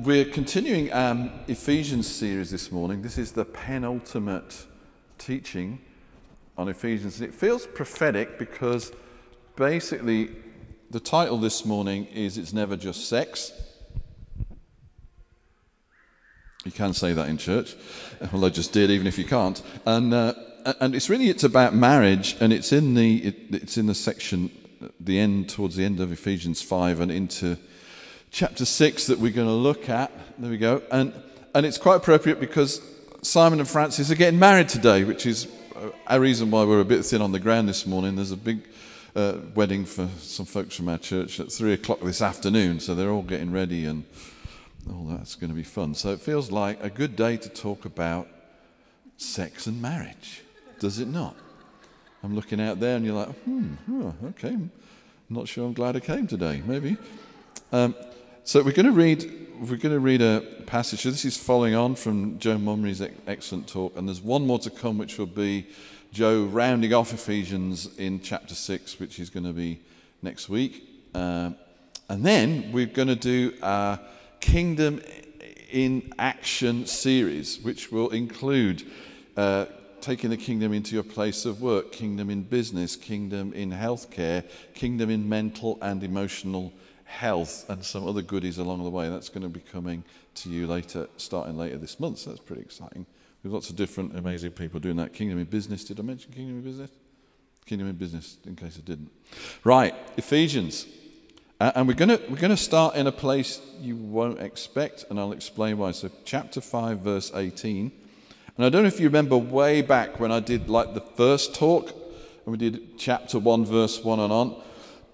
We're continuing our Ephesians series this morning. This is the penultimate teaching on Ephesians. And it feels prophetic because basically the title this morning is It's Never Just Sex. You can say that in church. Well, I just did, even if you can't. And, uh, and it's really it's about marriage, and it's in the it, it's in the section, the end towards the end of Ephesians five and into chapter 6 that we're going to look at. There we go. And, and it's quite appropriate because Simon and Francis are getting married today, which is a reason why we're a bit thin on the ground this morning. There's a big uh, wedding for some folks from our church at 3 o'clock this afternoon, so they're all getting ready and all that's going to be fun. So it feels like a good day to talk about sex and marriage, does it not? I'm looking out there and you're like, hmm, oh, okay. I'm not sure I'm glad I came today, maybe. Um, so we're going to read we're going to read a passage. This is following on from Joe Mummery's excellent talk, and there's one more to come, which will be Joe rounding off Ephesians in chapter six, which is going to be next week, uh, and then we're going to do a Kingdom in Action series, which will include. Uh, taking the kingdom into your place of work, kingdom in business, kingdom in healthcare, kingdom in mental and emotional health and some other goodies along the way. That's going to be coming to you later, starting later this month. So that's pretty exciting. We've lots of different amazing people doing that. Kingdom in Business. Did I mention Kingdom in Business? Kingdom in Business, in case I didn't. Right, Ephesians. Uh, and we're going we're going to start in a place you won't expect, and I'll explain why. So, chapter 5, verse 18. And I don't know if you remember way back when I did like the first talk, and we did chapter 1, verse 1 and on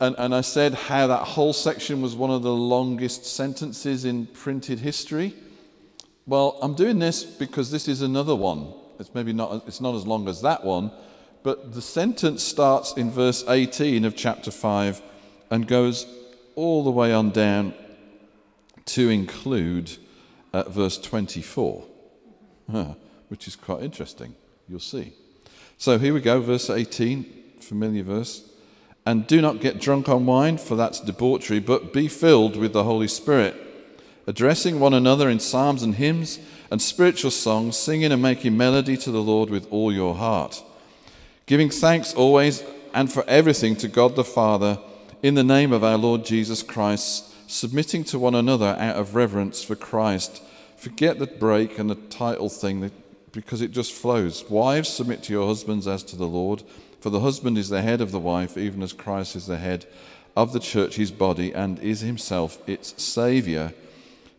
and, and I said how that whole section was one of the longest sentences in printed history. Well, I'm doing this because this is another one. It's maybe not, it's not as long as that one, but the sentence starts in verse 18 of chapter 5 and goes all the way on down to include uh, verse 24, which is quite interesting. You'll see. So here we go, verse 18, familiar verse. And do not get drunk on wine, for that's debauchery, but be filled with the Holy Spirit, addressing one another in psalms and hymns and spiritual songs, singing and making melody to the Lord with all your heart, giving thanks always and for everything to God the Father in the name of our Lord Jesus Christ, submitting to one another out of reverence for Christ. Forget the break and the title thing because it just flows. Wives, submit to your husbands as to the Lord. For the husband is the head of the wife, even as Christ is the head of the church, his body, and is himself its Saviour.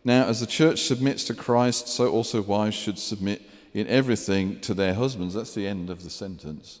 Now, as the church submits to Christ, so also wives should submit in everything to their husbands. That's the end of the sentence.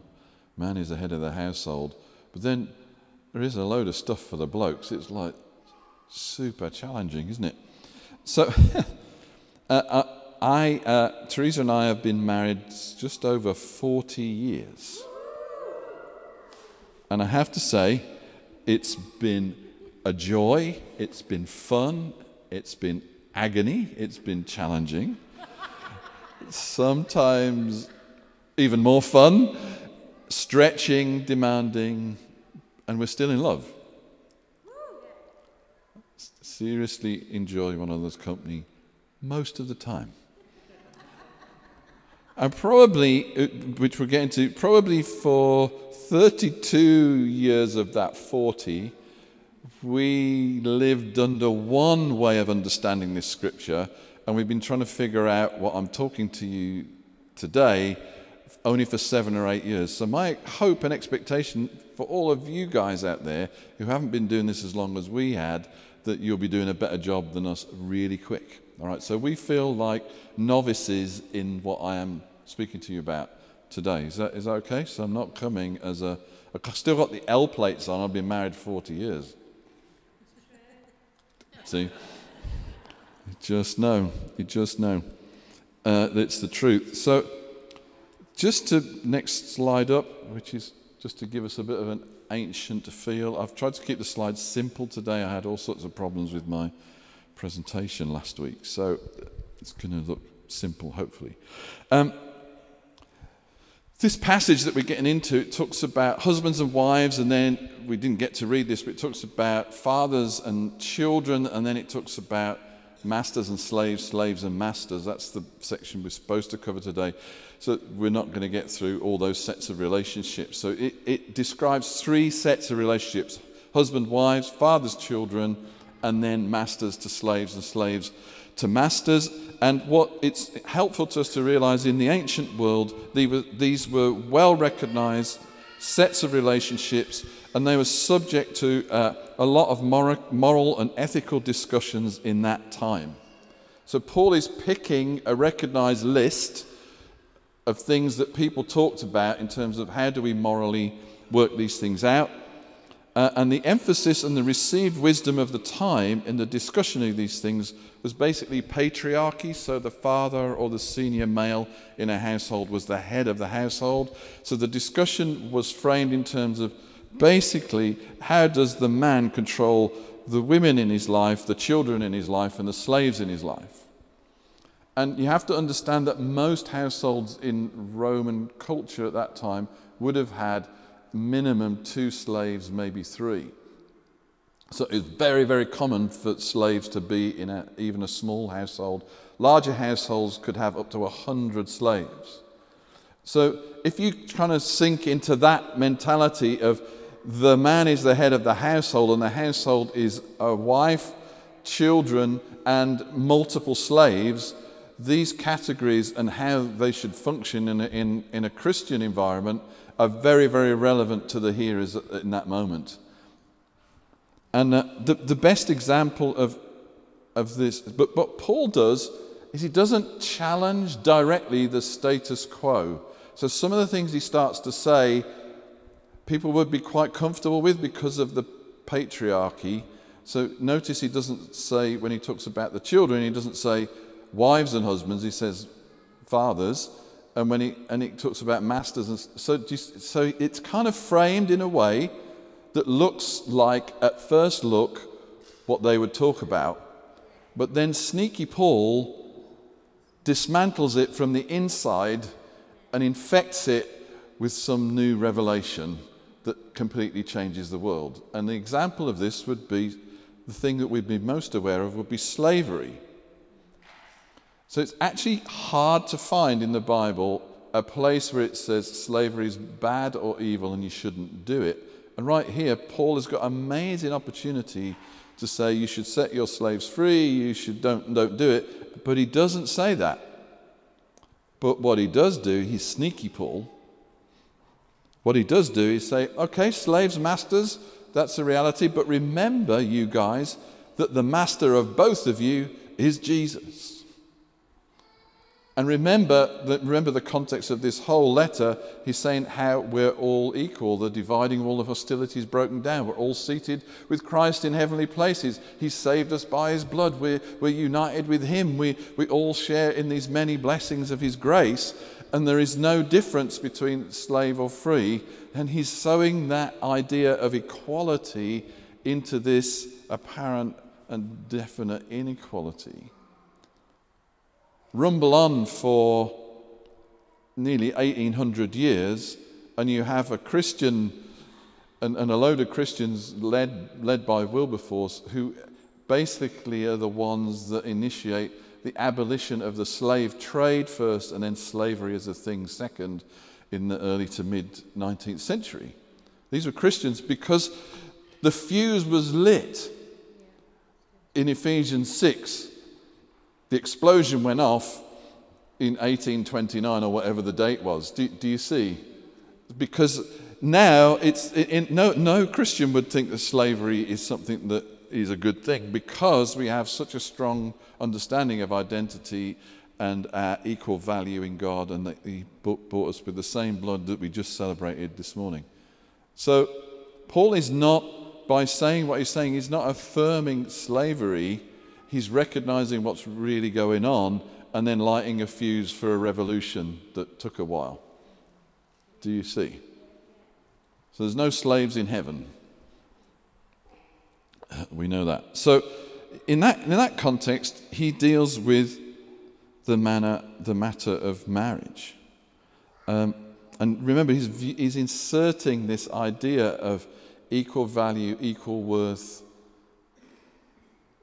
man is the head of the household. But then there is a load of stuff for the blokes. It's like super challenging, isn't it? So, uh, uh, I, uh, Teresa and I have been married just over 40 years. And I have to say, it's been a joy, it's been fun, it's been agony, it's been challenging. Sometimes even more fun, stretching, demanding, and we're still in love. Seriously enjoy one another's company most of the time. And probably, uh, which we're getting to, probably for 32 years of that 40, we lived under one way of understanding this scripture, and we've been trying to figure out what I'm talking to you today only for seven or eight years. So, my hope and expectation for all of you guys out there who haven't been doing this as long as we had, that you'll be doing a better job than us really quick. All right, so we feel like novices in what I am speaking to you about today. Is that, is that okay? So, I'm not coming as a. I've still got the L plates on, I've been married 40 years. See? You just know. You just know. Uh, it's the truth. So, just to next slide up, which is just to give us a bit of an ancient feel. I've tried to keep the slides simple today. I had all sorts of problems with my presentation last week, so it's going to look simple, hopefully. Um, this passage that we're getting into it talks about husbands and wives, and then we didn't get to read this, but it talks about fathers and children, and then it talks about masters and slaves, slaves and masters. That's the section we're supposed to cover today. So we're not going to get through all those sets of relationships. So it, it describes three sets of relationships husband, wives, fathers, children, and then masters to slaves and slaves to masters. And what it's helpful to us to realize in the ancient world, these were well recognized sets of relationships, and they were subject to uh, a lot of moral and ethical discussions in that time. So, Paul is picking a recognized list of things that people talked about in terms of how do we morally work these things out. Uh, and the emphasis and the received wisdom of the time in the discussion of these things was basically patriarchy. So the father or the senior male in a household was the head of the household. So the discussion was framed in terms of basically how does the man control the women in his life, the children in his life, and the slaves in his life. And you have to understand that most households in Roman culture at that time would have had minimum two slaves, maybe three. So it's very, very common for slaves to be in a, even a small household. Larger households could have up to 100 slaves. So if you kind of sink into that mentality of the man is the head of the household and the household is a wife, children, and multiple slaves, these categories and how they should function in a, in, in a Christian environment are very, very relevant to the hearers in that moment. And uh, the, the best example of, of this, but what Paul does is he doesn't challenge directly the status quo. So some of the things he starts to say, people would be quite comfortable with because of the patriarchy. So notice he doesn't say, when he talks about the children, he doesn't say wives and husbands, he says fathers and when he and he talks about masters and so so it's kind of framed in a way that looks like at first look what they would talk about. But then sneaky paul dismantles it from the inside and infects it with some new revelation that completely changes the world. And the example of this would be the thing that we'd be most aware of would be slavery so it's actually hard to find in the Bible a place where it says slavery is bad or evil and you shouldn't do it. And right here, Paul has got an amazing opportunity to say you should set your slaves free, you should don't, don't do it. But he doesn't say that. But what he does do, he's sneaky Paul. What he does do is say, okay, slaves, masters, that's the reality. But remember, you guys, that the master of both of you is Jesus. And remember, remember the context of this whole letter. He's saying how we're all equal. The dividing wall of hostility is broken down. We're all seated with Christ in heavenly places. He's saved us by his blood. We're, we're united with him. We, we all share in these many blessings of his grace. And there is no difference between slave or free. And he's sowing that idea of equality into this apparent and definite inequality rumble on for nearly 1800 years, and you have a Christian and, and, a load of Christians led, led by Wilberforce who basically are the ones that initiate the abolition of the slave trade first and then slavery as a thing second in the early to mid 19th century. These were Christians because the fuse was lit in Ephesians 6 the explosion went off in 1829 or whatever the date was. Do, do you see? Because now it's no, no Christian would think that slavery is something that is a good thing because we have such a strong understanding of identity and our equal value in God, and that He bought us with the same blood that we just celebrated this morning. So, Paul is not, by saying what he's saying, he's not affirming slavery, he's recognizing what's really going on and then lighting a fuse for a revolution that took a while. Do you see? So, there's no slaves in heaven. We know that. So, in that, in that context, he deals with the, manner, the matter of marriage. Um, and remember, he's, he's inserting this idea of equal value, equal worth,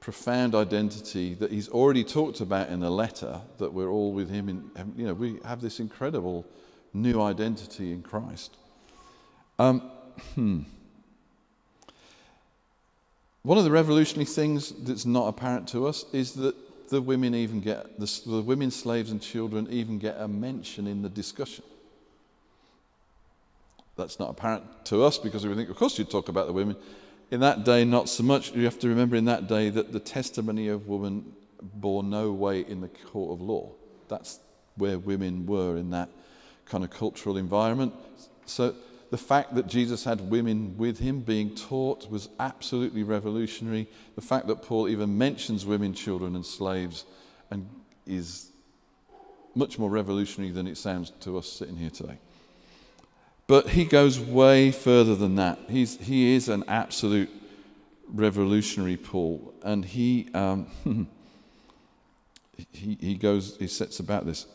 profound identity that he's already talked about in the letter that we're all with him in you know we have this incredible new identity in christ um, hmm. one of the revolutionary things that's not apparent to us is that the women even get, the, the women slaves and children even get a mention in the discussion. That's not apparent to us because we think, of course, you'd talk about the women. In that day, not so much. You have to remember in that day that the testimony of woman bore no weight in the court of law. That's where women were in that kind of cultural environment. So the fact that Jesus had women with him being taught was absolutely revolutionary. The fact that Paul even mentions women, children, and slaves and is much more revolutionary than it sounds to us sitting here today. But he goes way further than that. He's, he is an absolute revolutionary, Paul, and he, um, he, he goes, he sets about this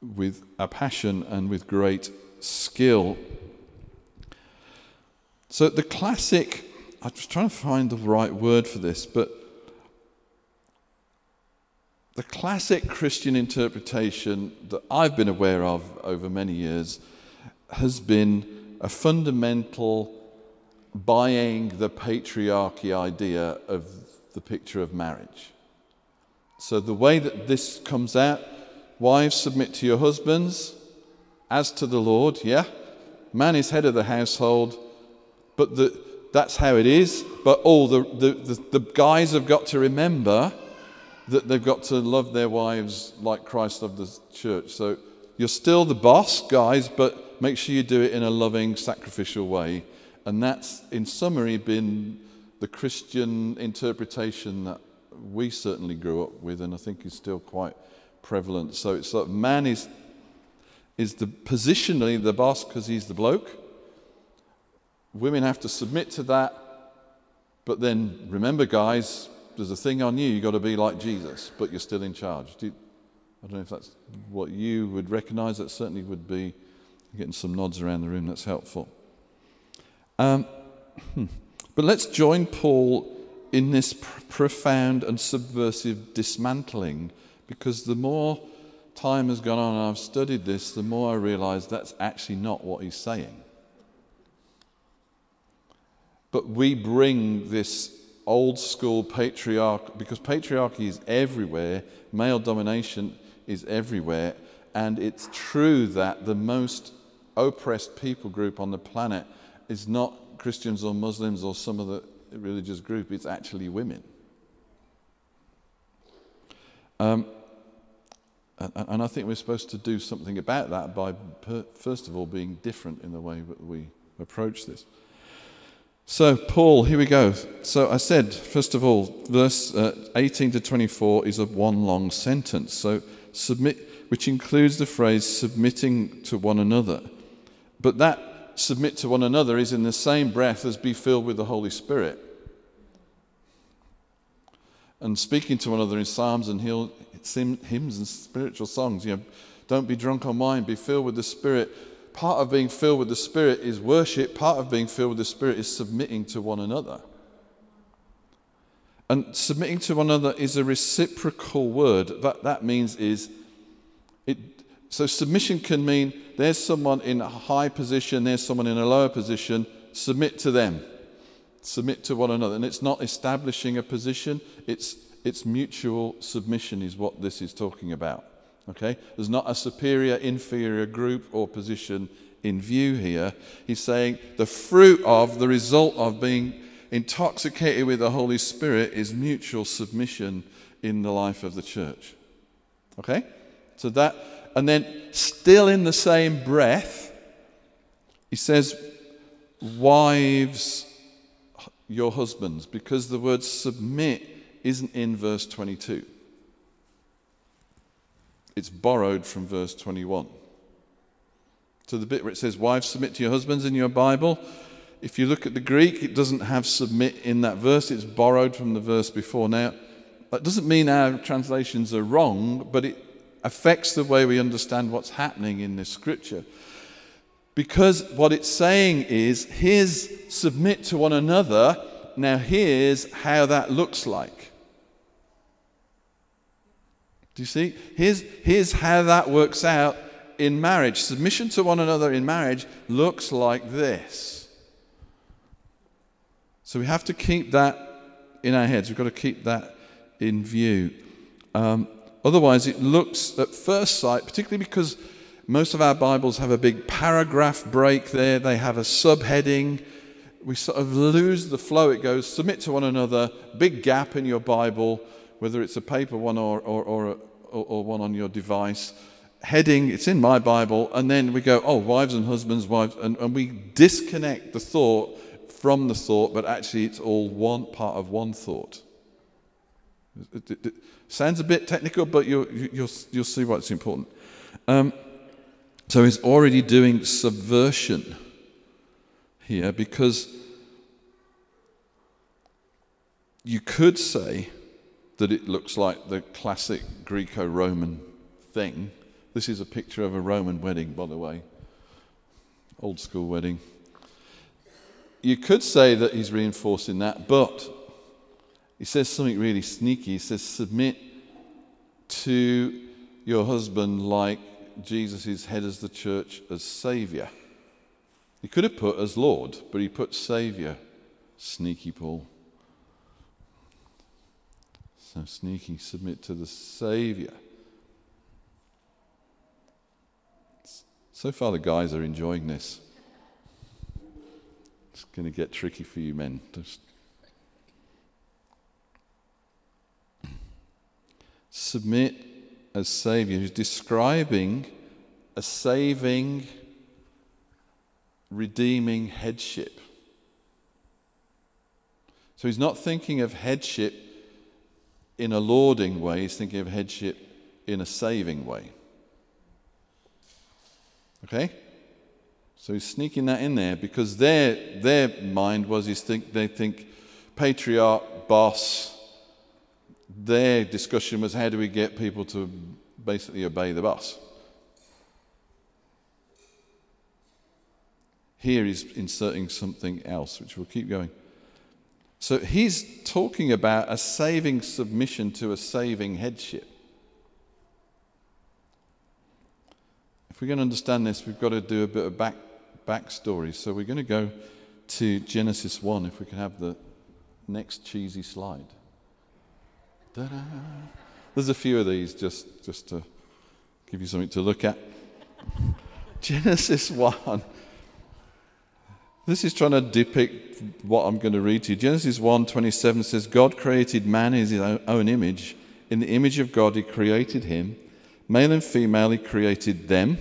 with a passion and with great skill. So the classic, I was trying to find the right word for this, but the classic Christian interpretation that I've been aware of over many years has been a fundamental buying the patriarchy idea of the picture of marriage. So, the way that this comes out wives, submit to your husbands, as to the Lord, yeah, man is head of the household, but the, that's how it is. But all the, the, the, the guys have got to remember that they've got to love their wives like Christ loved the church. So you're still the boss, guys, but make sure you do it in a loving, sacrificial way. And that's, in summary, been the Christian interpretation that we certainly grew up with, and I think is still quite prevalent. So it's like man is is the positionally the boss because he's the bloke. Women have to submit to that. But then remember, guys, there's a thing on you. You've got to be like Jesus, but you're still in charge. Do you, I don't know if that's what you would recognize. That certainly would be getting some nods around the room. That's helpful. Um, hmm. but let's join Paul in this pr- profound and subversive dismantling because the more time has gone on and I've studied this, the more I realize that's actually not what he's saying. But we bring this old school patriarch, because patriarchy is everywhere, male domination is everywhere, and it's true that the most oppressed people group on the planet is not Christians or Muslims or some other religious group, it's actually women. Um, and I think we're supposed to do something about that by, first of all, being different in the way that we approach this. So, Paul, here we go. So, I said, first of all, verse uh, 18 to 24 is a one long sentence. So, submit, which includes the phrase submitting to one another. But that submit to one another is in the same breath as be filled with the Holy Spirit. And speaking to one another in psalms and hymns and spiritual songs. You know, don't be drunk on wine, be filled with the Spirit. Part of being filled with the Spirit is worship, part of being filled with the Spirit is submitting to one another. And submitting to one another is a reciprocal word. What that means is, it, so submission can mean there's someone in a high position, there's someone in a lower position, submit to them. Submit to one another. And it's not establishing a position, it's It's mutual submission, is what this is talking about. Okay? There's not a superior, inferior group or position in view here. He's saying the fruit of, the result of being intoxicated with the Holy Spirit is mutual submission in the life of the church. Okay? So that, and then still in the same breath, he says, Wives, your husbands, because the word submit isn't in verse 22. It's borrowed from verse 21. So the bit where it says, Wives, submit to your husbands in your Bible, if you look at the Greek, it doesn't have submit in that verse. It's borrowed from the verse before. Now, that doesn't mean our translations are wrong, but it affects the way we understand what's happening in this scripture. Because what it's saying is, here's submit to one another. Now, here's how that looks like. Do you see? Here's, here's how that works out in marriage. Submission to one another in marriage looks like this. So we have to keep that in our heads. We've got to keep that in view. Um, otherwise, it looks at first sight, particularly because most of our Bibles have a big paragraph break there, they have a subheading. We sort of lose the flow. It goes, submit to one another, big gap in your Bible, whether it's a paper one or, or, or, or one on your device. Heading, it's in my Bible, and then we go, oh, wives and husbands, wives, and, and we disconnect the thought from the thought, but actually it's all one part of one thought. Sounds a bit technical, but you'll, you'll, you'll see why it's important. Um, so he's already doing subversion here because you could say that it looks like the classic Greco Roman thing. This is a picture of a Roman wedding, by the way, old school wedding. You could say that he's reinforcing that, but he says something really sneaky. He says, Submit to your husband like Jesus is head as the church as Saviour. He could have put as Lord, but he put Saviour. Sneaky Paul. So sneaky, submit to the Saviour. So far, the guys are enjoying this. It's going to get tricky for you men. Just submit as Savior. He's describing a saving, redeeming headship. So he's not thinking of headship in a lording way, he's thinking of headship in a saving way. Okay? So he's sneaking that in there because their, their mind was is think, they think patriarch, boss, their discussion was how do we get people to basically obey the boss? Here he's inserting something else, which we'll keep going. So he's talking about a saving submission to a saving headship. If we're going to understand this, we've got to do a bit of back backstory. So we're going to go to Genesis 1, if we can have the next cheesy slide. Ta-da. There's a few of these just, just to give you something to look at. Genesis 1. This is trying to depict what I'm going to read to you. Genesis 1 27 says, God created man in his own image. In the image of God, he created him. Male and female, he created them.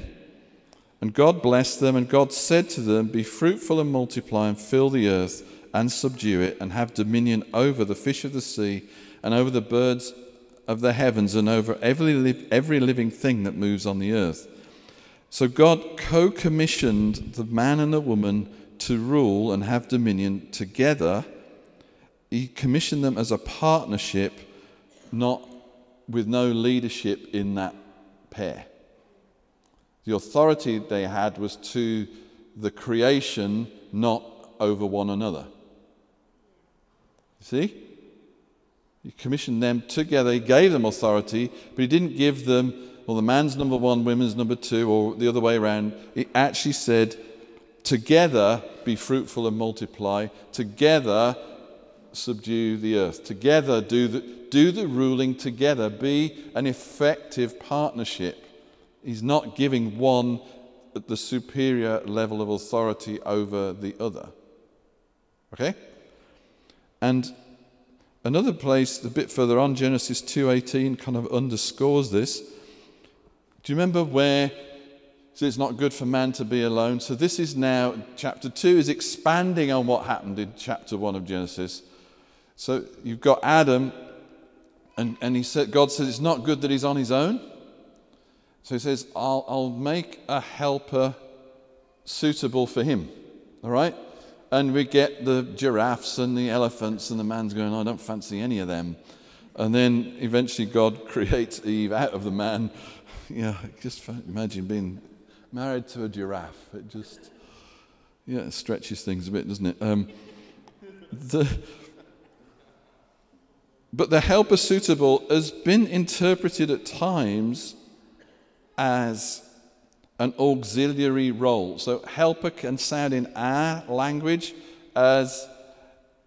And God blessed them, and God said to them, Be fruitful and multiply, and fill the earth, and subdue it, and have dominion over the fish of the sea and over the birds of the heavens and over every, every living thing that moves on the earth. So God co commissioned the man and the woman to rule and have dominion together. He commissioned them as a partnership, not with no leadership in that pair. The authority they had was to the creation, not over one another. See? He commissioned them together. He gave them authority, but he didn't give them, well, the man's number one, women's number two, or the other way around. He actually said, together be fruitful and multiply, together subdue the earth, together do, the, do the ruling together, be an effective partnership. He's not giving one the superior level of authority over the other. Okay? And another place a bit further on Genesis 2:18 kind of underscores this. Do you remember where so it's not good for man to be alone. So this is now chapter 2 is expanding on what happened in chapter 1 of Genesis. So you've got Adam and, and he said God says it's not good that he's on his own. So he says, I'll, I'll make a helper suitable for him. All right? And we get the giraffes and the elephants, and the man's going, I don't fancy any of them. And then eventually God creates Eve out of the man. Yeah, just imagine being married to a giraffe. It just, yeah, it stretches things a bit, doesn't it? Um, the, but the helper suitable has been interpreted at times as an auxiliary role. So, helper can sound in our language as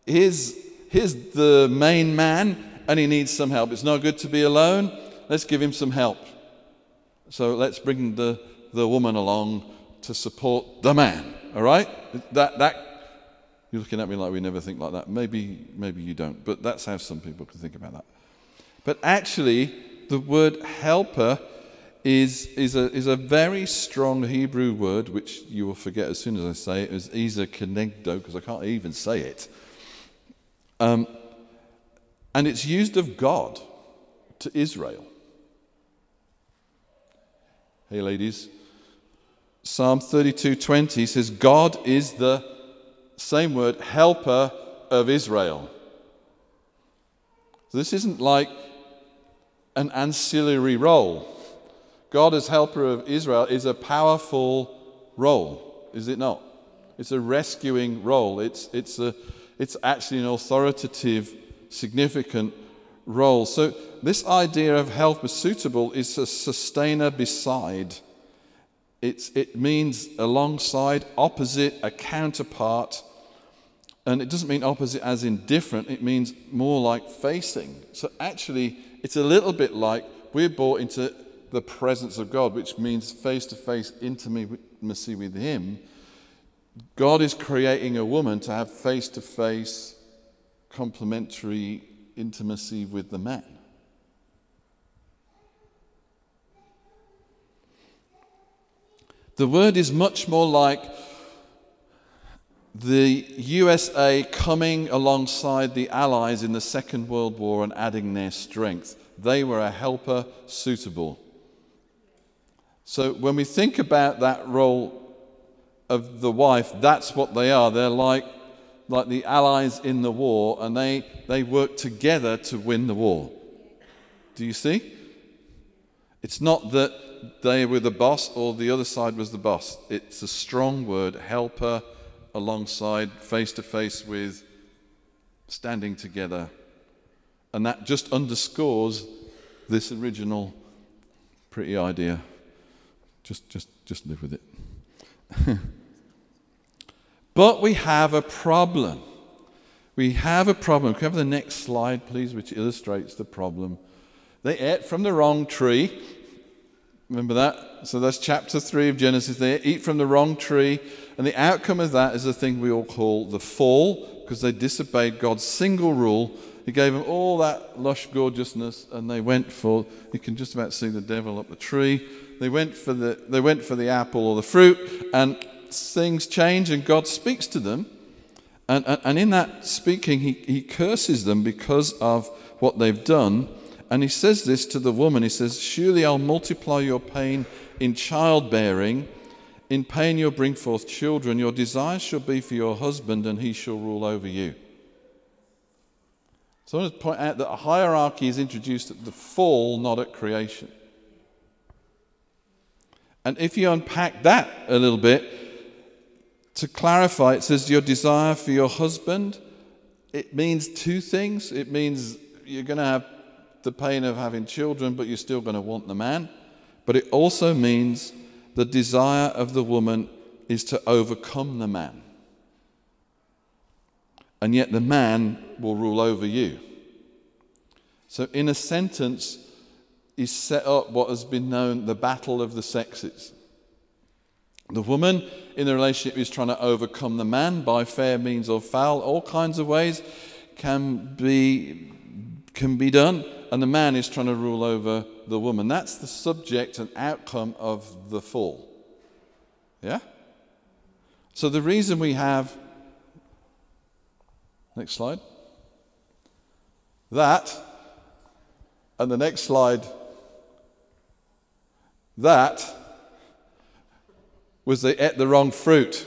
here's, here's the main man and he needs some help. It's not good to be alone. Let's give him some help. So, let's bring the the woman along to support the man. All right? That, that, you're looking at me like we never think like that. Maybe, maybe you don't, but that's how some people can think about that. But actually, the word helper is, is, a, is a very strong Hebrew word, which you will forget as soon as I say it, is Ezer Kenegdo, because I can't even say it. Um, and it's used of God to Israel. Hey, ladies, Psalm 32:20 says, God is the same word, helper of Israel. So this isn't like an ancillary role. God as helper of Israel is a powerful role, is it not? It's a rescuing role. It's, it's, a, it's actually an authoritative, significant role. So, this idea of helper suitable is a sustainer beside it's, it means alongside, opposite, a counterpart. And it doesn't mean opposite as indifferent, it means more like facing. So actually, it's a little bit like we're brought into the presence of God, which means face to face intimacy with Him. God is creating a woman to have face to face complementary intimacy with the man. The word is much more like the USA coming alongside the Allies in the Second World War and adding their strength. They were a helper suitable. So when we think about that role of the wife, that's what they are. They're like, like the Allies in the war, and they, they work together to win the war. Do you see? It's not that they were the boss or the other side was the boss. It's a strong word, helper alongside, face to face with, standing together. And that just underscores this original pretty idea. Just, just, just live with it. but we have a problem. We have a problem. Can we have the next slide, please, which illustrates the problem? They ate from the wrong tree. Remember that? So that's chapter 3 of Genesis. They eat from the wrong tree, and the outcome of that is the thing we all call the fall, because they disobeyed God's single rule. He gave them all that lush gorgeousness, and they went for, you can just about see the devil up the tree. They went for the, they went for the apple or the fruit, and things change, and God speaks to them. And, and, and in that speaking, he, he curses them because of what they've done. And he says this to the woman. He says, Surely I'll multiply your pain in childbearing. In pain you'll bring forth children. Your desire shall be for your husband, and he shall rule over you. So I want to point out that a hierarchy is introduced at the fall, not at creation. And if you unpack that a little bit, to clarify, it says your desire for your husband. It means two things. It means you're going to have the pain of having children, but you're still going to want the man. But it also means the desire of the woman is to overcome the man. And yet the man will rule over you. So, in a sentence, is set up what has been known the battle of the sexes. The woman in the relationship is trying to overcome the man by fair means or foul, all kinds of ways can be, can be done, and the man is trying to rule over the woman. That's the subject and outcome of the fall. Yeah? So the reason we have, next slide, that, and the next slide, that was they ate eh, the wrong fruit.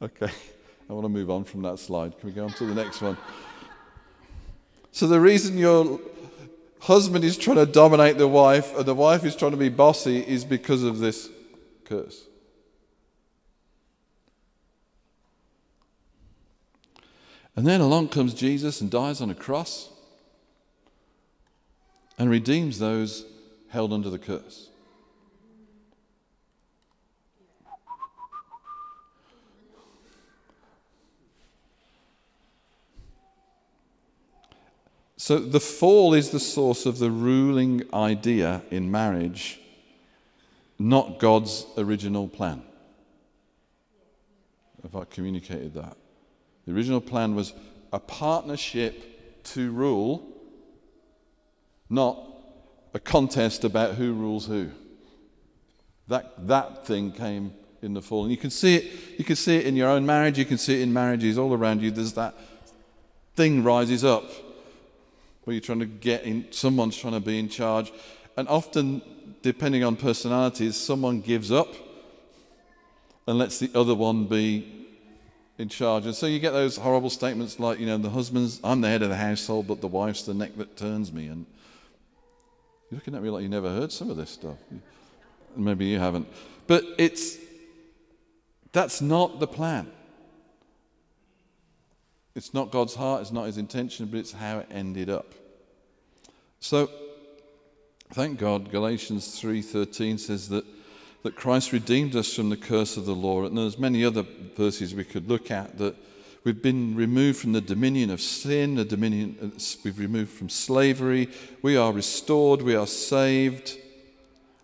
Okay, I want to move on from that slide. Can we go on to the next one? So, the reason your husband is trying to dominate the wife and the wife is trying to be bossy is because of this curse. And then along comes Jesus and dies on a cross and redeems those held under the curse. So the fall is the source of the ruling idea in marriage, not God's original plan. Have I communicated that? The original plan was a partnership to rule, not a contest about who rules who. That, that thing came in the fall. And you can see it, you can see it in your own marriage, you can see it in marriages all around you. There's that thing rises up where you're trying to get in, someone's trying to be in charge. And often, depending on personalities, someone gives up and lets the other one be in charge. And so you get those horrible statements like, you know, the husband's, I'm the head of the household, but the wife's the neck that turns me. And you're looking at me like you never heard some of this stuff. Maybe you haven't. But it's, that's not the plan. It's not God's heart, it's not his intention, but it's how it ended up. So, thank God, Galatians 3:13 says that, that Christ redeemed us from the curse of the law. And there's many other verses we could look at that we've been removed from the dominion of sin, the dominion uh, we've removed from slavery, we are restored, we are saved.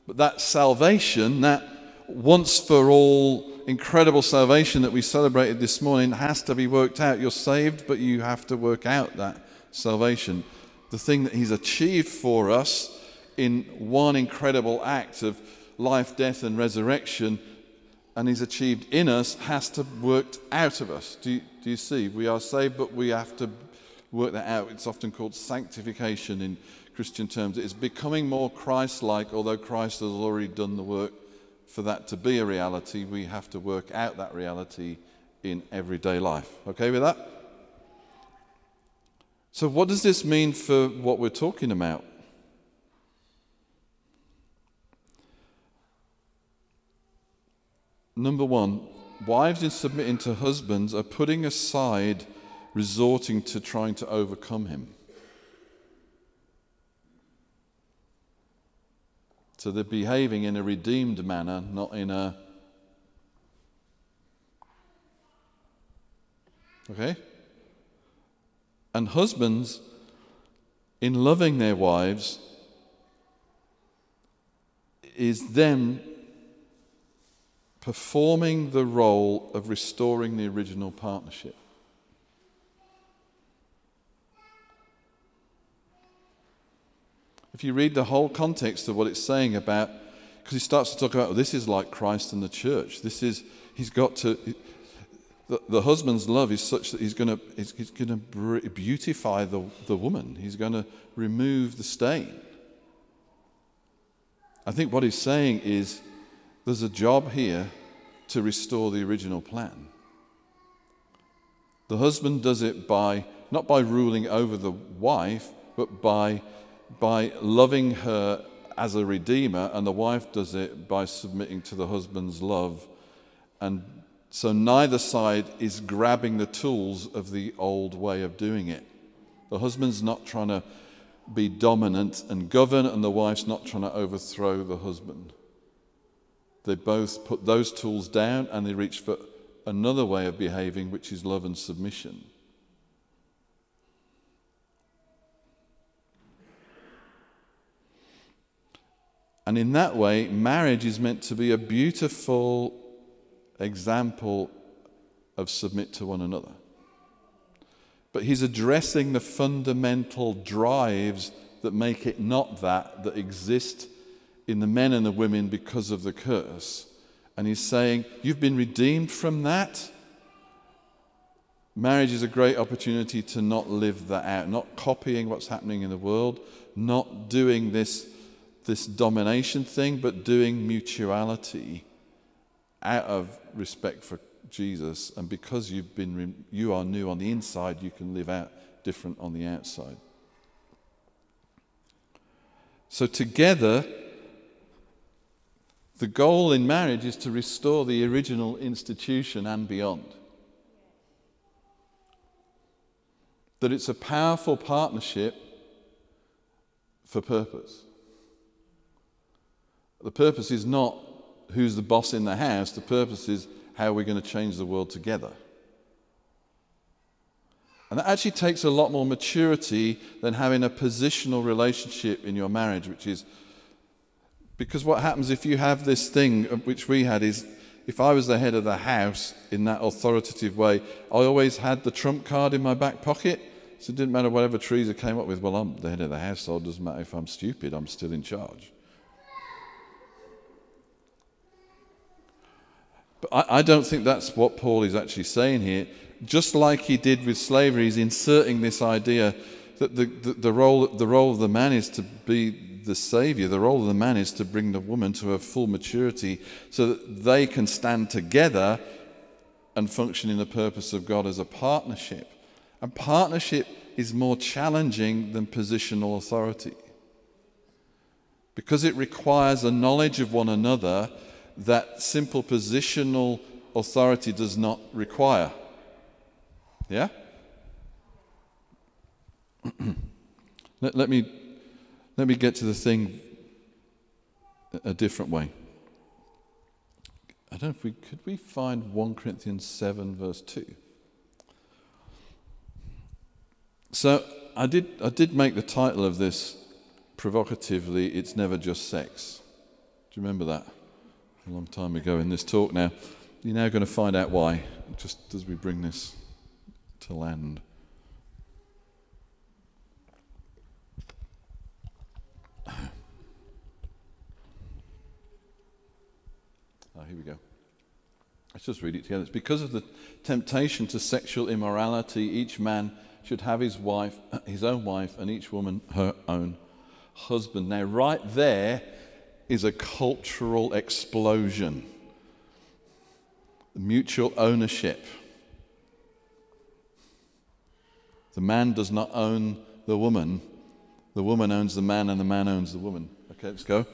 But that salvation, that once for all incredible salvation that we celebrated this morning has to be worked out. You're saved, but you have to work out that salvation. The thing that He's achieved for us in one incredible act of life, death, and resurrection, and He's achieved in us, has to worked out of us. Do you, do you see? We are saved, but we have to work that out. It's often called sanctification in Christian terms. It's becoming more Christ like, although Christ has already done the work for that to be a reality, we have to work out that reality in everyday life. Okay with that? So, what does this mean for what we're talking about? Number one, wives in submitting to husbands are putting aside resorting to trying to overcome him. So they're behaving in a redeemed manner, not in a. Okay? And husbands, in loving their wives, is them performing the role of restoring the original partnership. If you read the whole context of what it's saying about, because he starts to talk about, this is like Christ and the church. This is, he's got to, the, the husband's love is such that he's going to, he's, he's going to beautify the, the woman. He's going to remove the stain. I think what he's saying is there's a job here to restore the original plan. The husband does it by, not by ruling over the wife, but by by loving her as a redeemer, and the wife does it by submitting to the husband's love. And so neither side is grabbing the tools of the old way of doing it. The husband's not trying to be dominant and govern, and the wife's not trying to overthrow the husband. They both put those tools down and they reach for another way of behaving, which is love and submission. And in that way, marriage is meant to be a beautiful example of submit to one another. But he's addressing the fundamental drives that make it not that, that exist in the men and the women because of the curse. And he's saying, You've been redeemed from that. Marriage is a great opportunity to not live that out, not copying what's happening in the world, not doing this, this domination thing, but doing mutuality out of respect for Jesus. And because you've been, you are new on the inside, you can live out different on the outside. So, together, the goal in marriage is to restore the original institution and beyond. That it's a powerful partnership for purpose. The purpose is not who's the boss in the house, the purpose is how we're going to change the world together. And that actually takes a lot more maturity than having a positional relationship in your marriage, which is because what happens if you have this thing, uh, which we had, is if I was the head of the house in that authoritative way, I always had the trump card in my back pocket. So it didn't matter whatever Teresa came up with. Well, I'm the head of the household. Doesn't matter if I'm stupid, I'm still in charge. But I, I don't think that's what Paul is actually saying here. Just like he did with slavery, he's inserting this idea that the, the, the, role, the role of the man is to be the savior. The role of the man is to bring the woman to her full maturity so that they can stand together and function in the purpose of God as a partnership. And partnership is more challenging than positional authority because it requires a knowledge of one another that simple positional authority does not require. Yeah? let, let, me, let me get to the thing a different way. I don't know if we could we find 1 Corinthians 7 verse 2. So I did I did make the title of this provocatively it's never just sex. Do you remember that? a long time ago in this talk now. You're now going to find out why, just as we bring this to land. Here we go. Let's just read it together. It's because of the temptation to sexual immorality, each man should have his wife, his own wife, and each woman her own husband. Now, right there is a cultural explosion. Mutual ownership. The man does not own the woman, the woman owns the man, and the man owns the woman. Okay, let's go.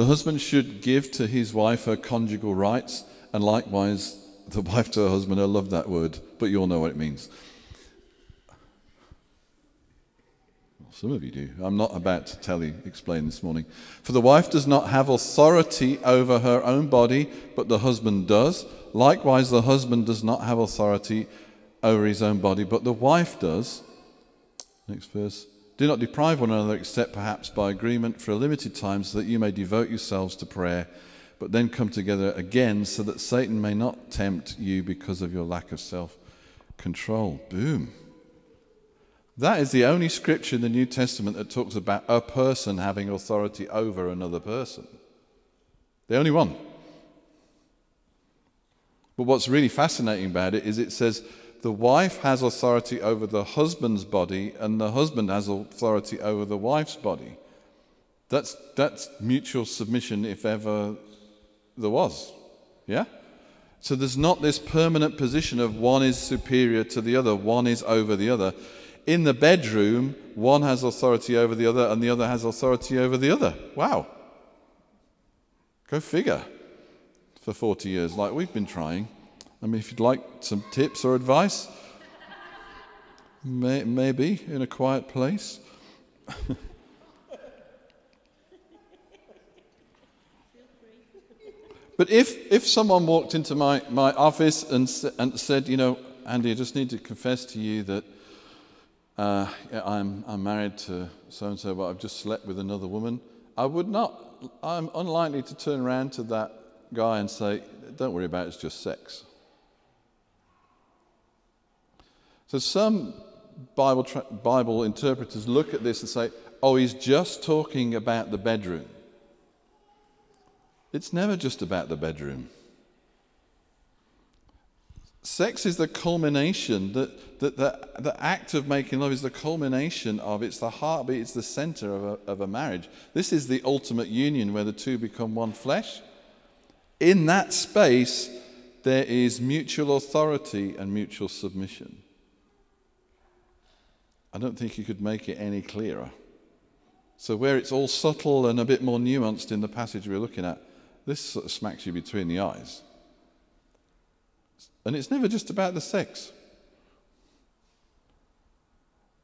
The husband should give to his wife her conjugal rights, and likewise the wife to her husband. I love that word, but you all know what it means. Some of you do. I'm not about to tell you, explain this morning. For the wife does not have authority over her own body, but the husband does. Likewise, the husband does not have authority over his own body, but the wife does. Next verse. Do not deprive one another, except perhaps by agreement for a limited time, so that you may devote yourselves to prayer, but then come together again, so that Satan may not tempt you because of your lack of self control. Boom. That is the only scripture in the New Testament that talks about a person having authority over another person. The only one. But what's really fascinating about it is it says the wife has authority over the husband's body and the husband has authority over the wife's body. That's, that's mutual submission if ever there was. Yeah? So there's not this permanent position of one is superior to the other, one is over the other in the bedroom, one has authority over the other and the other has authority over the other. Wow. Go figure. For 40 years, like we've been trying. I mean, if you'd like some tips or advice, may, maybe in a quiet place. but if, if someone walked into my, my office and, and said, you know, Andy, I just need to confess to you that uh, I'm, I'm married to so and so, but I've just slept with another woman. I would not, I'm unlikely to turn around to that guy and say, Don't worry about it, it's just sex. So some Bible, tra- Bible interpreters look at this and say, Oh, he's just talking about the bedroom. It's never just about the bedroom. Sex is the culmination, the, the, the, the, act of making love is the culmination of, it's the heartbeat, it's the center of a, of a marriage. This is the ultimate union where the two become one flesh. In that space, there is mutual authority and mutual submission. I don't think you could make it any clearer. So, where it's all subtle and a bit more nuanced in the passage we're looking at, this sort of smacks you between the eyes. And it's never just about the sex.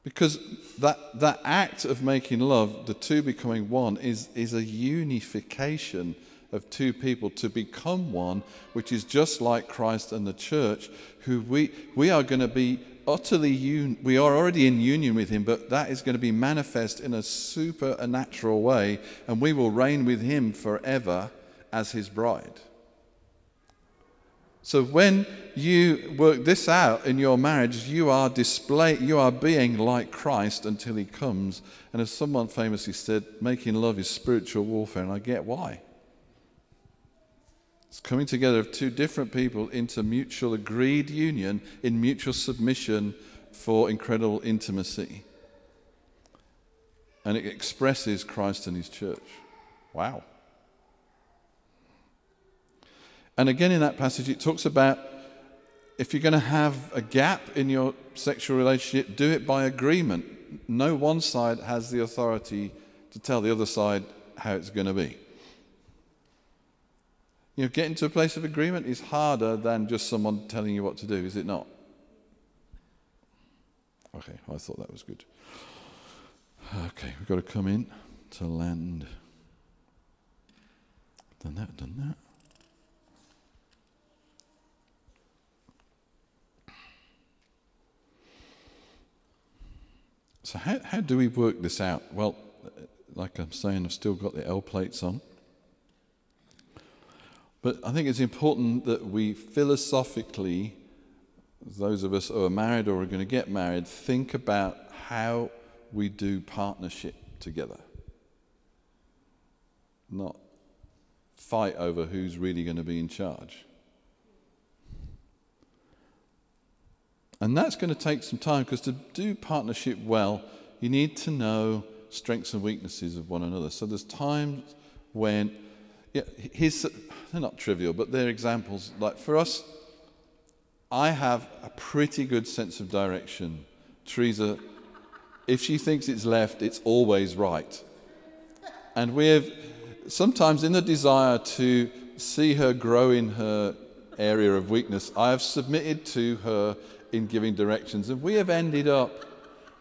Because that, that act of making love, the two becoming one, is, is a unification of two people to become one, which is just like Christ and the church, who we, we are going to be utterly, un- we are already in union with him, but that is going to be manifest in a supernatural way, and we will reign with him forever as his bride. So when you work this out in your marriage, you are display, you are being like Christ until he comes. And as someone famously said, making love is spiritual warfare, and I get why. It's coming together of two different people into mutual agreed union in mutual submission for incredible intimacy. And it expresses Christ and his church. Wow. And again, in that passage, it talks about if you're going to have a gap in your sexual relationship, do it by agreement. No one side has the authority to tell the other side how it's going to be. You know, getting to a place of agreement is harder than just someone telling you what to do, is it not? Okay, I thought that was good. Okay, we've got to come in to land. Done that, done that. So, how, how do we work this out? Well, like I'm saying, I've still got the L plates on. But I think it's important that we philosophically, those of us who are married or are going to get married, think about how we do partnership together. Not fight over who's really going to be in charge. And that's going to take some time because to do partnership well, you need to know strengths and weaknesses of one another. So there's times when, yeah, here's, they're not trivial, but they're examples. Like for us, I have a pretty good sense of direction. Teresa, if she thinks it's left, it's always right. And we have sometimes in the desire to see her grow in her area of weakness, I have submitted to her in giving directions. And we have ended up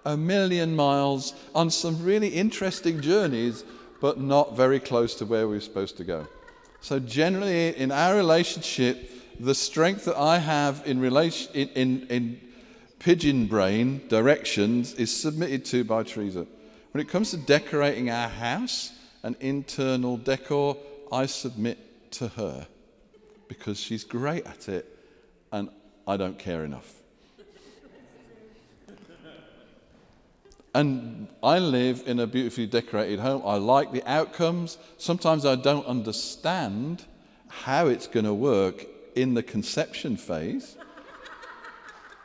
a million miles on some really interesting journeys, but not very close to where we are supposed to go. So, generally, in our relationship, the strength that I have in, relation, in, in, in pigeon brain directions is submitted to by Teresa. When it comes to decorating our house and internal decor, I submit to her because she's great at it and I don't care enough. And I live in a beautifully decorated home. I like the outcomes. Sometimes I don't understand how it's going to work in the conception phase.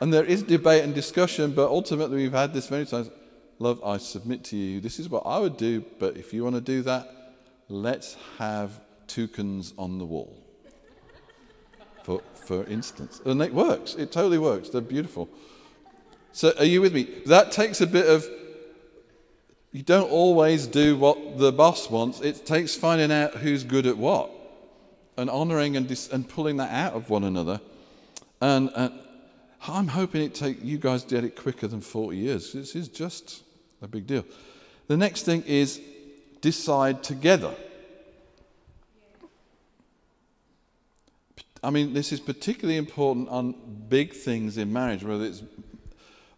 and there is debate and discussion, but ultimately we've had this many times. Love, I submit to you. This is what I would do, but if you want to do that, let's have toucans on the wall. For, for instance. And it works. It totally works. They're beautiful. So, are you with me? That takes a bit of you don't always do what the boss wants. It takes finding out who's good at what and honoring and, dis- and pulling that out of one another. And, and I'm hoping it take you guys get it quicker than 40 years. This is just a big deal. The next thing is decide together. I mean, this is particularly important on big things in marriage, whether it's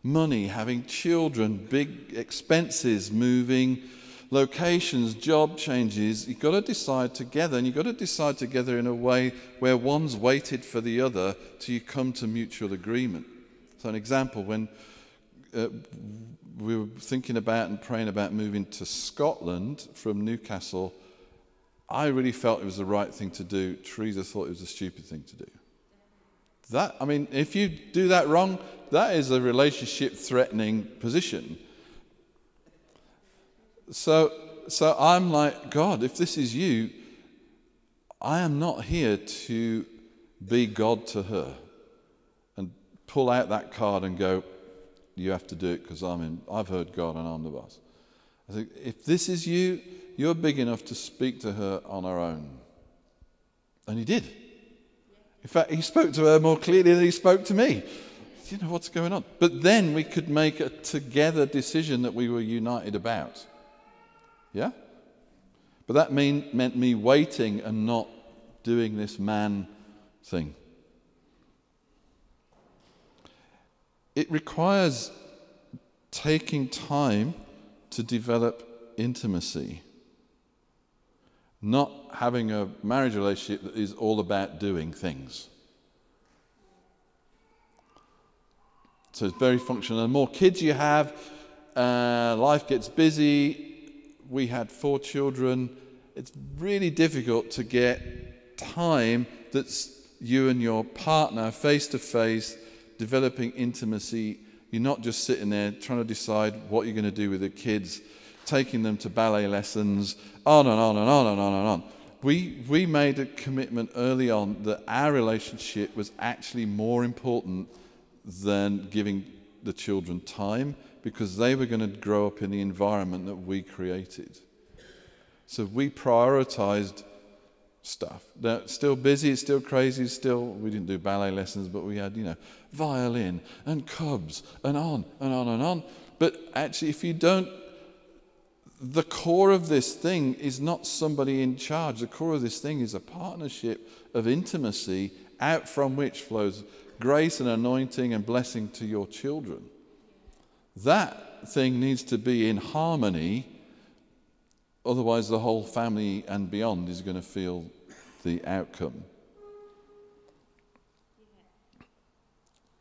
money, having children, big expenses, moving locations, job changes, you've got to decide together, and you've got to decide together in a way where one's waited for the other till you come to mutual agreement. So, an example when uh, we were thinking about and praying about moving to Scotland from Newcastle, I really felt it was the right thing to do. Teresa thought it was a stupid thing to do. That, I mean, if you do that wrong, that is a relationship threatening position. So, so I'm like, God, if this is you, I am not here to be God to her and pull out that card and go, you have to do it because I'm in, I've heard God and I'm the boss. I think, if this is you, you're big enough to speak to her on her own. And he did. In fact, he spoke to her more clearly than he spoke to me. You know what's going on. But then we could make a together decision that we were united about. Yeah? But that mean, meant me waiting and not doing this man thing. It requires taking time to develop intimacy, not having a marriage relationship that is all about doing things. So it's very functional. The more kids you have, uh, life gets busy, we had four children, it's really difficult to get time that's you and your partner face to face, developing intimacy. You're not just sitting there trying to decide what you're going to do with the kids, taking them to ballet lessons, on and on and on and on and on. We, we made a commitment early on that our relationship was actually more important than giving the children time because they were going to grow up in the environment that we created. So we prioritized stuff. Now, still busy, still crazy, still, we didn't do ballet lessons, but we had, you know, violin and cubs and on and on and on. But actually, if you don't, the core of this thing is not somebody in charge. The core of this thing is a partnership of intimacy out from which flows grace and anointing and blessing to your children. That thing needs to be in harmony, otherwise, the whole family and beyond is going to feel the outcome.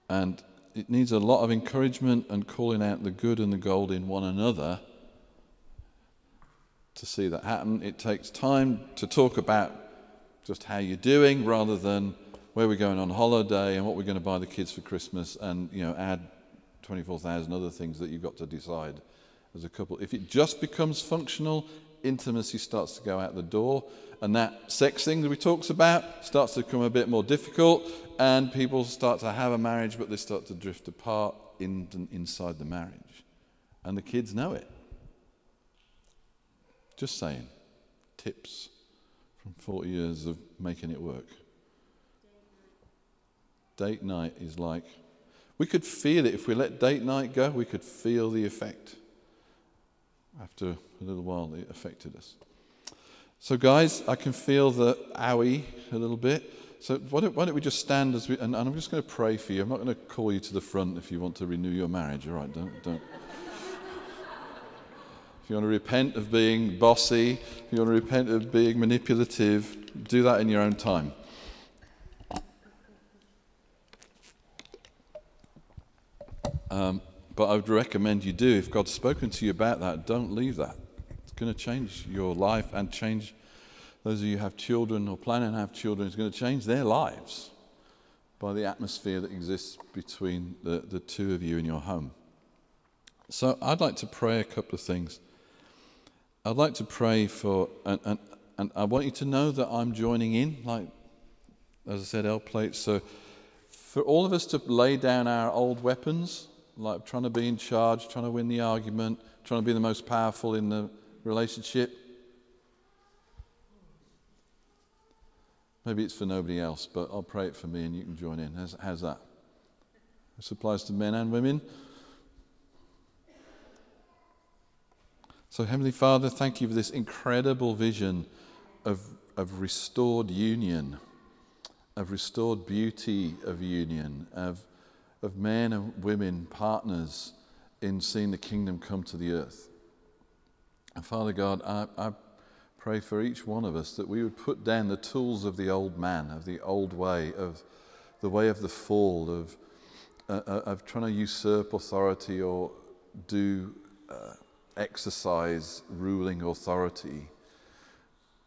And it needs a lot of encouragement and calling out the good and the gold in one another to see that happen. It takes time to talk about just how you're doing rather than where we're going on holiday and what we're going to buy the kids for Christmas and you know add 24,000 other things that you've got to decide as a couple. If it just becomes functional, intimacy starts to go out the door, and that sex thing that we talks about starts to become a bit more difficult, and people start to have a marriage, but they start to drift apart in, inside the marriage. And the kids know it. Just saying. Tips from 40 years of making it work. Date night is like we could feel it. If we let date night go, we could feel the effect. After a little while, it affected us. So, guys, I can feel the owie a little bit. So, why don't, why don't we just stand as we, and, and I'm just going to pray for you. I'm not going to call you to the front if you want to renew your marriage. All right, don't, don't. You want to repent of being bossy, if you want to repent of being manipulative, do that in your own time. Um, but I would recommend you do. If God's spoken to you about that, don't leave that. It's going to change your life and change those of you who have children or plan to have children. It's going to change their lives by the atmosphere that exists between the, the two of you in your home. So I'd like to pray a couple of things. I'd like to pray for, and, and, and I want you to know that I'm joining in, like, as I said, L plates. So for all of us to lay down our old weapons like trying to be in charge, trying to win the argument, trying to be the most powerful in the relationship. Maybe it's for nobody else, but I'll pray it for me and you can join in. How's, how's that? This applies to men and women. So, Heavenly Father, thank you for this incredible vision of, of restored union, of restored beauty of union, of of men and women, partners in seeing the kingdom come to the earth. And Father God, I, I pray for each one of us that we would put down the tools of the old man, of the old way, of the way of the fall, of, uh, uh of trying to usurp authority or do uh, exercise ruling authority.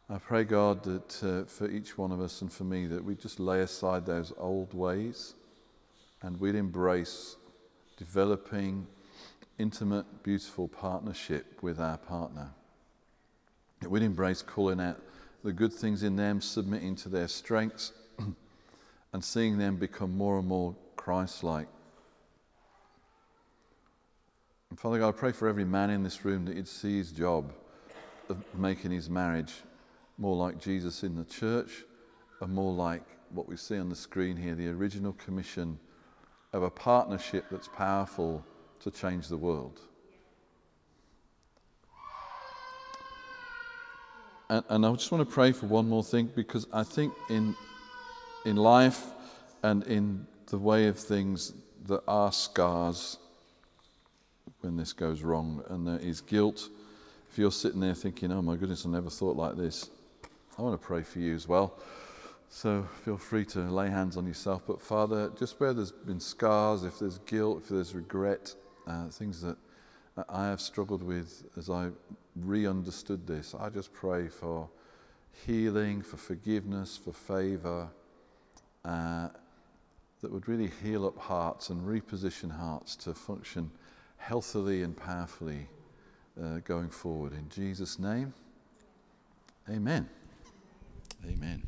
I pray, God, that uh, for each one of us and for me, that we just lay aside those old ways and we'd embrace developing intimate, beautiful partnership with our partner. That we'd embrace calling out the good things in them, submitting to their strengths, and seeing them become more and more Christ like. And Father God, I pray for every man in this room that he'd see his job of making his marriage more like Jesus in the church and more like what we see on the screen here the original commission of a partnership that's powerful to change the world. And, and, I just want to pray for one more thing because I think in, in life and in the way of things, there are scars when this goes wrong, and there is guilt. If you're sitting there thinking, oh my goodness, I never thought like this, I want to pray for you as well. So feel free to lay hands on yourself. But Father, just where there's been scars, if there's guilt, if there's regret, uh, things that I have struggled with as I re understood this, I just pray for healing, for forgiveness, for favor uh, that would really heal up hearts and reposition hearts to function healthily and powerfully uh, going forward. In Jesus' name, amen. Amen.